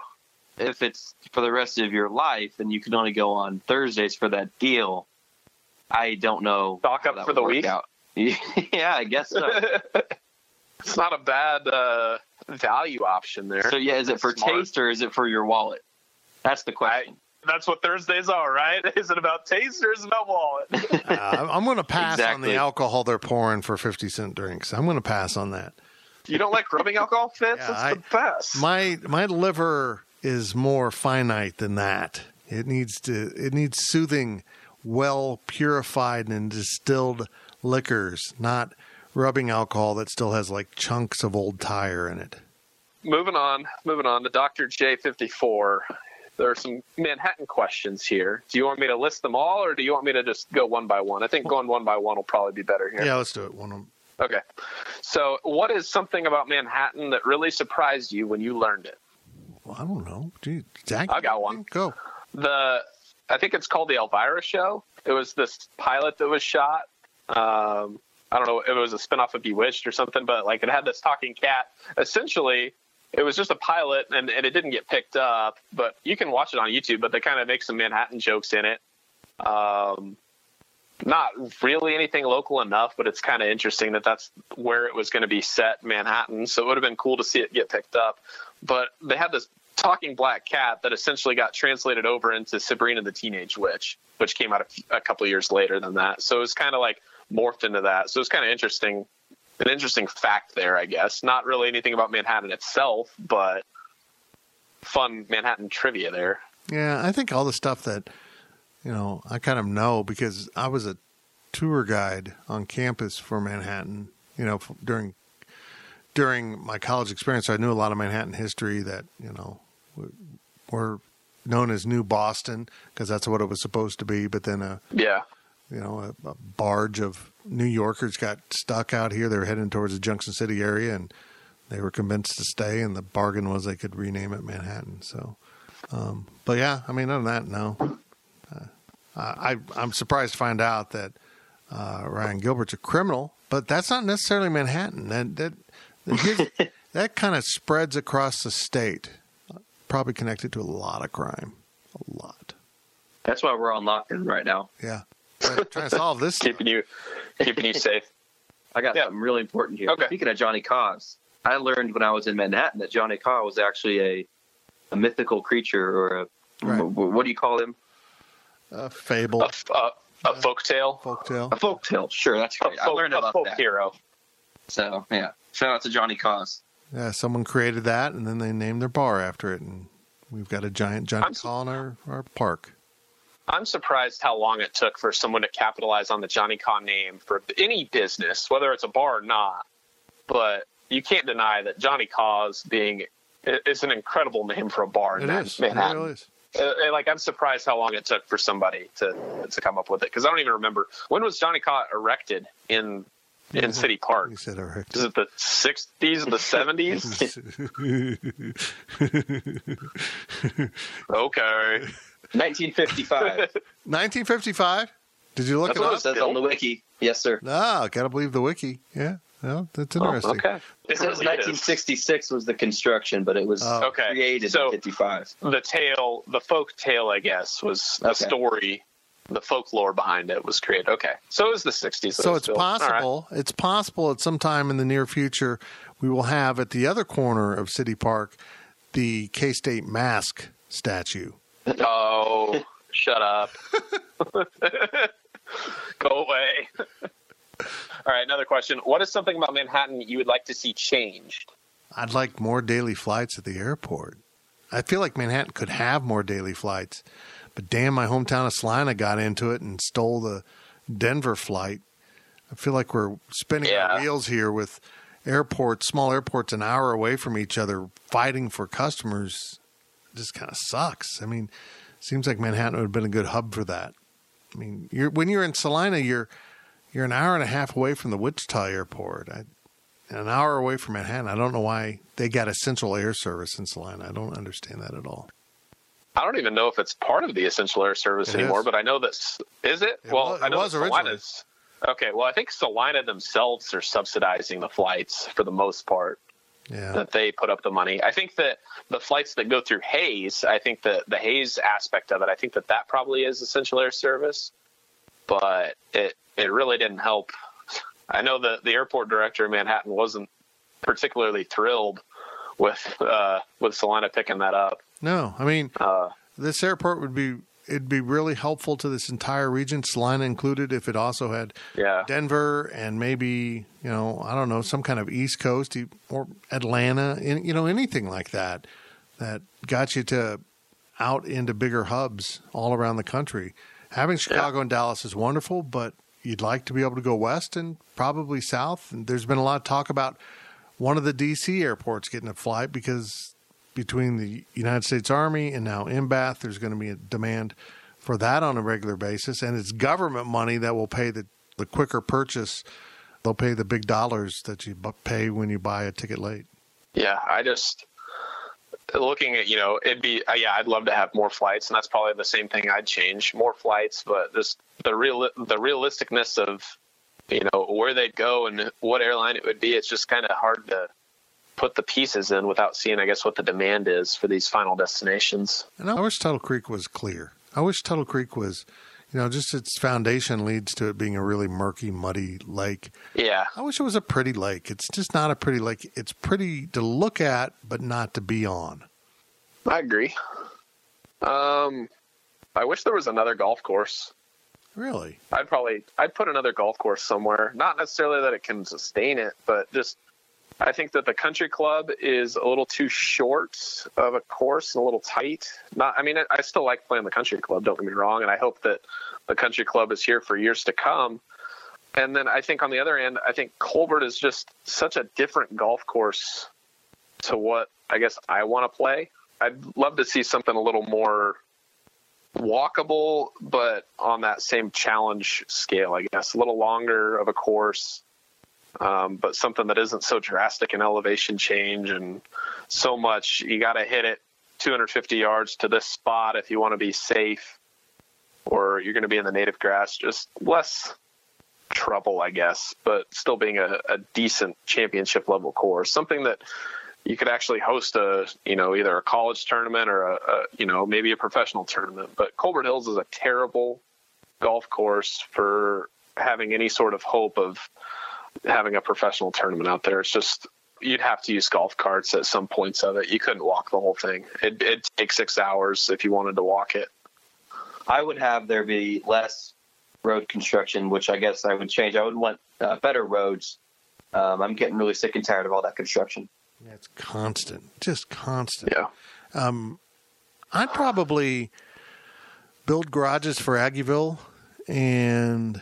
if it's for the rest of your life and you can only go on Thursdays for that deal, I don't know. Stock up for the week. Out. yeah, I guess so. it's not a bad. Uh value option there. So yeah, is it for Smart. taste or is it for your wallet? That's the question. I, that's what Thursdays are, right? Is it about taste or is it about wallet? uh, I'm going to pass exactly. on the alcohol they're pouring for 50 cent drinks. I'm going to pass on that. You don't like rubbing alcohol, Fitz? Yeah, that's I, the best. My my liver is more finite than that. It needs to it needs soothing, well purified and distilled liquors, not rubbing alcohol that still has like chunks of old tire in it. Moving on, moving on to Dr. J54. There are some Manhattan questions here. Do you want me to list them all, or do you want me to just go one by one? I think going one by one will probably be better here. Yeah, let's do it one. Of them Okay. So, what is something about Manhattan that really surprised you when you learned it? Well, I don't know. Gee, Zach, I got one. Go. The I think it's called the Elvira Show. It was this pilot that was shot. Um, I don't know, if it was a spinoff of Bewitched or something, but like it had this talking cat. Essentially, it was just a pilot and, and it didn't get picked up, but you can watch it on YouTube, but they kind of make some Manhattan jokes in it. Um, not really anything local enough, but it's kind of interesting that that's where it was going to be set, Manhattan. So it would have been cool to see it get picked up. But they had this talking black cat that essentially got translated over into Sabrina the Teenage Witch, which came out a, a couple years later than that. So it was kind of like morphed into that. So it's kind of interesting, an interesting fact there, I guess. Not really anything about Manhattan itself, but fun Manhattan trivia there. Yeah, I think all the stuff that you know I kind of know because I was a tour guide on campus for Manhattan. You know, during during my college experience, I knew a lot of Manhattan history that you know were known as New Boston because that's what it was supposed to be. But then a yeah you know, a, a, barge of New Yorkers got stuck out here. They were heading towards the Junction City area, and they were convinced to stay. And the bargain was they could rename it Manhattan. So, um, but yeah, I mean, other than that, no. Uh, I I'm surprised to find out that uh, Ryan Gilbert's a criminal, but that's not necessarily Manhattan. That that that, that kind of spreads across the state. Probably connected to a lot of crime, a lot. That's why we're on lockdown right now. Yeah trying, trying to solve this. keeping you, keeping you safe. I got yeah. something really important here. Okay. Speaking of Johnny Kaw's, I learned when I was in Manhattan that Johnny Kaw was actually a, a mythical creature or a right. what do you call him? A fable. A, uh, a, a folk tale. Folk tale. A folk tale. Sure, that's great. Folk, I learned about folk that. hero. So yeah, shout out to Johnny Kaw's. Yeah, someone created that, and then they named their bar after it, and We've got a giant Johnny Kaw in our, our park. I'm surprised how long it took for someone to capitalize on the Johnny Kaw name for any business, whether it's a bar or not. But you can't deny that Johnny Kaw's being is an incredible name for a bar in It is. Manhattan. It really is. Uh, like I'm surprised how long it took for somebody to to come up with it because I don't even remember when was Johnny Kaw erected in in City Park. He said erect. Is it the 60s, and the 70s? okay. 1955. 1955. Did you look That's it what up? it says on the wiki. Yes, sir. Ah, gotta believe the wiki. Yeah, no, that's Oh, interesting. okay. It says 1966 was the construction, but it was Oh. Okay. created So- in 55. The tale, the folk tale, I guess, was the Okay. story, the folklore behind it was created. Okay. So it was the 60s. So it's built. All right. possible. It's possible at some time in the near future we will have at the other corner of City Park the K State mask statue. Oh, shut up. Go away. All right, another question. What is something about Manhattan you would like to see changed? I'd like more daily flights at the airport. I feel like Manhattan could have more daily flights, but damn, my hometown of Salina got into it and stole the Denver flight. I feel like we're spinning our wheels here with airports, small airports, an hour away from each other, fighting for customers. It just kind of sucks. I mean, seems like Manhattan would have been a good hub for that. I mean, you're when you're in Salina, you're you're an hour and a half away from the Wichita airport. I, an hour away from Manhattan. I don't know why they got a central air service in Salina. I don't understand that at all. I don't even know if it's part of the essential air service It anymore, is. but I know that's is it? It well, was- I it know was. Salina's. Okay, well, I think Salina themselves are subsidizing the flights for the most part. Yeah. That they put up the money. I think that the flights that go through Hays, I think that the Hays aspect of it, I think that that probably is essential air service, but it it really didn't help. I know that the airport director in Manhattan wasn't particularly thrilled with uh, with Salina picking that up. No, I mean, Uh, this airport would be it'd be really helpful to this entire region, Salina included, if it also had yeah, Denver and maybe you know I don't know some kind of East Coast or Atlanta, you know anything like that that got you to out into bigger hubs all around the country. Having Chicago and Dallas is wonderful, but you'd like to be able to go west and probably south. And there's been a lot of talk about one of the DC airports getting a flight because between the United States Army and now NBAF, there's going to be a demand for that on a regular basis, and it's government money that will pay the the quicker purchase. They'll pay the big dollars that you pay when you buy a ticket late. Yeah, I just looking at you know it'd be uh, yeah I'd love to have more flights and that's probably the same thing I'd change more flights but just the real the realisticness of you know where they'd go and what airline it would be it's just kind of hard to put the pieces in without seeing I guess what the demand is for these final destinations. And I wish Tuttle Creek was clear. I wish Tuttle Creek was, you know, just its foundation leads to it being a really murky, muddy lake. Yeah, I wish it was a pretty lake. It's just not a pretty lake. It's pretty to look at, but not to be on. I agree. Um, I wish there was another golf course. Really? I'd probably I'd put another golf course somewhere. Not necessarily that it can sustain it, but just I think that the country club is a little too short of a course and a little tight. Not I mean I, still like playing the country club, don't get me wrong, and I hope that the country club is here for years to come. And then I think on the other end, I think Colbert is just such a different golf course to what I guess I want to play. I'd love to see something a little more walkable, but on that same challenge scale, I guess. A little longer of a course, um, but something that isn't so drastic in elevation change and so much. You got to hit it 250 yards to this spot if you want to be safe, or you're going to be in the native grass. Just less trouble, I guess, but still being a, a decent championship level course. Something that you could actually host a you know either a college tournament or a, a you know maybe a professional tournament but colbert hills is a terrible golf course for having any sort of hope of having a professional tournament out there it's just you'd have to use golf carts at some points of it you couldn't walk the whole thing it, it'd take six hours if you wanted to walk it I would have there be less road construction, which I guess I would change. I would want uh, better roads. Um, I'm getting really sick and tired of all that construction. It's constant, just constant. yeah Um, I'd probably build garages for Aggieville, and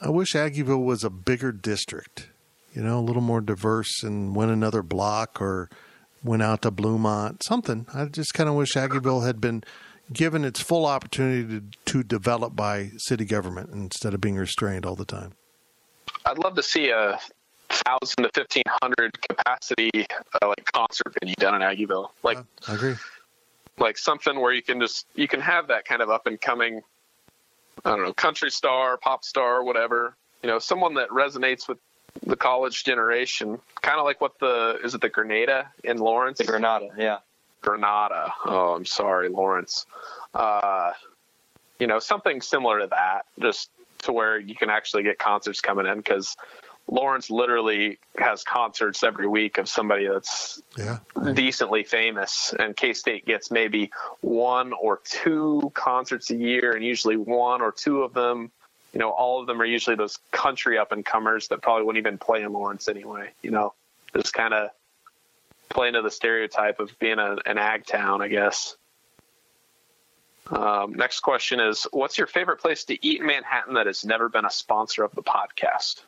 I wish Aggieville was a bigger district. You know, a little more diverse, and went another block or went out to Bluemont, something. I just kind of wish Aggieville had been given its full opportunity to, to develop by city government instead of being restrained all the time. I'd love to see a thousand to fifteen hundred capacity uh, like concert venue done in Aggieville. Like, I agree. like something where you can just you can have that kind of up and coming. I don't know, country star, pop star, whatever. You know, someone that resonates with the college generation, kind of like what the is it the Grenada in Lawrence? The Granada, yeah. Granada. Oh, I'm sorry, Lawrence. Uh, you know, something similar to that, just to where you can actually get concerts coming in because Lawrence literally has concerts every week of somebody that's Yeah. decently famous, and K State gets maybe one or two concerts a year, and usually one or two of them, you know, all of them are usually those country up and comers that probably wouldn't even play in Lawrence anyway. You know, just kind of play into the stereotype of being a, an ag town, I guess. Um, next question is What's your favorite place to eat in Manhattan that has never been a sponsor of the podcast?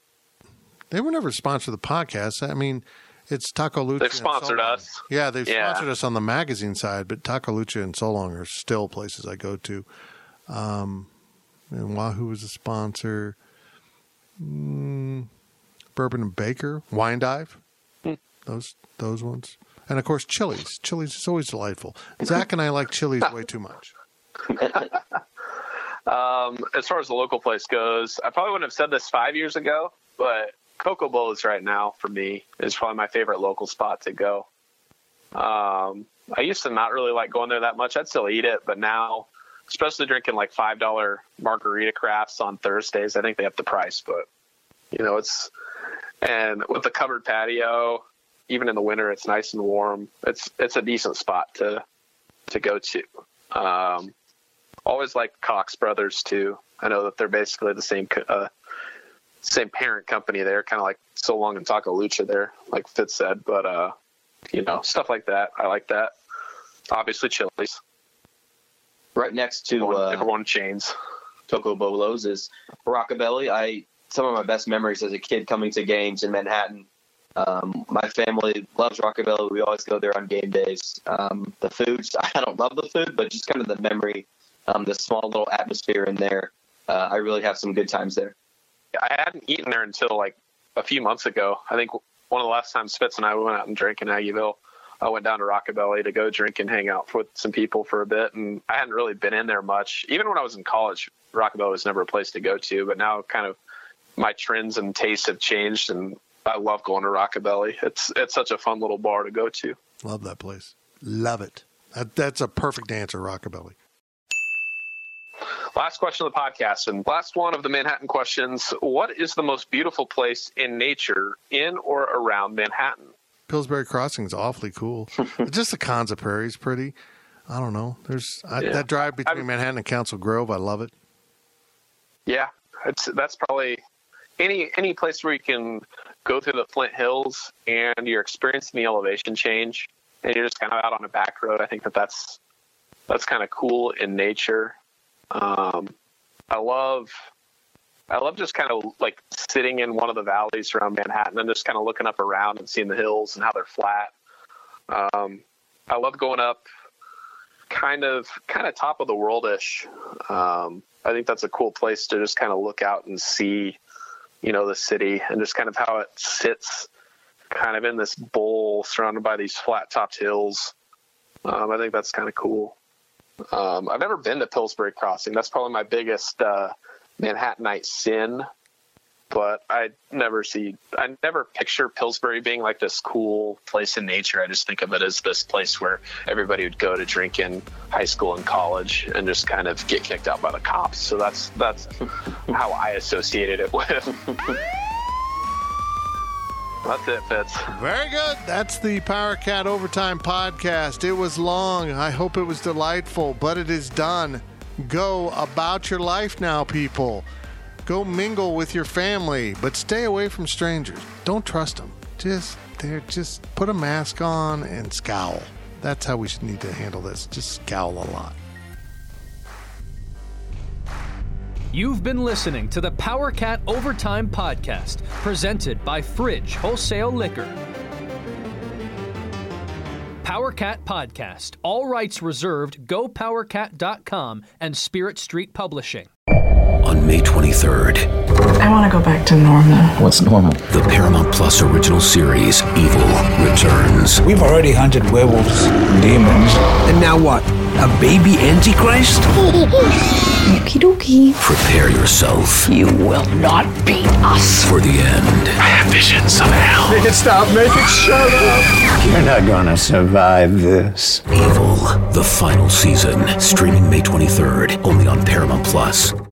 They were never sponsored the podcast. I mean, it's Taco Lucha. They've sponsored us. Yeah, they've Yeah. sponsored us on the magazine side, but Taco Lucha and Solong are still places I go to. Um, and Wahoo was a sponsor. Mm, Bourbon and Baker, Wine Dive, Hmm. those those ones, and of course Chili's. Chili's is always delightful. Zach and I like Chili's way too much. Um, as far as the local place goes, I probably wouldn't have said this five years ago, but Coco Bolos right now for me is probably my favorite local spot to go. Um, I used to not really like going there that much. I'd still eat it, but now, especially drinking like five dollar margarita crafts on Thursdays, I think they have the price, but you know it's and with the covered patio, even in the winter, it's nice and warm. It's it's a decent spot to to go to. Um, always like Cox Brothers too. I know that they're basically the same uh, same parent company there, kind of like So Long and Taco Lucha there, like Fitz said. But uh, you know, stuff like that, I like that. Obviously, Chili's. Right next to Everyone, uh, everyone chains. Toco Bolos is Rockabilly. I some of my best memories as a kid coming to games in Manhattan. Um, my family loves Rockabilly. We always go there on game days. Um, the food, I don't love the food, but just kind of the memory, um, the small little atmosphere in there. Uh, I really have some good times there. I hadn't eaten there until like a few months ago. I think one of the last times Fitz and I went out and drank in Aggieville, I went down to Rockabilly to go drink and hang out with some people for a bit. And I hadn't really been in there much. Even when I was in college, Rockabilly was never a place to go to. But now kind of my trends and tastes have changed and I love going to Rockabilly. It's it's such a fun little bar to go to. Love that place. Love it. That, that's a perfect answer, Rockabilly. Last question of the podcast, and last one of the Manhattan questions. What is the most beautiful place in nature in or around Manhattan? Pillsbury Crossing is awfully cool. Just the Konza Prairie is pretty. I don't know. There's I, Yeah. that drive between I'm- Manhattan and Council Grove. I love it. Yeah, it's that's probably any any place where you can go through the Flint Hills and you're experiencing the elevation change, and you're just kind of out on a back road. I think that that's that's kind of cool in nature. Um, I love I love just kind of like sitting in one of the valleys around Manhattan and just kind of looking up around and seeing the hills and how they're flat. Um, I love going up kind of kind of top of the worldish. Um, I think that's a cool place to just kind of look out and see, you know, the city and just kind of how it sits kind of in this bowl surrounded by these flat topped hills. Um, I think that's kind of cool. Um, I've never been to Pillsbury Crossing. That's probably my biggest uh, Manhattanite sin. But I never see, I never picture Pillsbury being like this cool place in nature. I just think of it as this place where everybody would go to drink in high school and college and just kind of get kicked out by the cops. So that's that's how I associated it with. that's it, Fitz. Very good. That's the Power Cat Overtime podcast. It was long. I hope it was delightful, but it is done. Go about your life now, people. Go mingle with your family, but stay away from strangers. Don't trust them. Just they're just put a mask on and scowl. That's how we should need to handle this. Just scowl a lot. You've been listening to the Power Cat Overtime Podcast, presented by Fridge Wholesale Liquor. Power Cat Podcast, all rights reserved, gopowercat.com and Spirit Street Publishing. On May 23rd, I want to go back to normal. What's normal? The Paramount Plus original series, Evil, returns. We've already hunted werewolves, demons. And now what? A baby Antichrist? Okie dokie. Prepare yourself. You will not beat us. For the end. I have visions of hell. Make it stop. Make it shut up. You're not gonna survive this. Evil, the final season. Streaming May 23rd, only on Paramount Plus.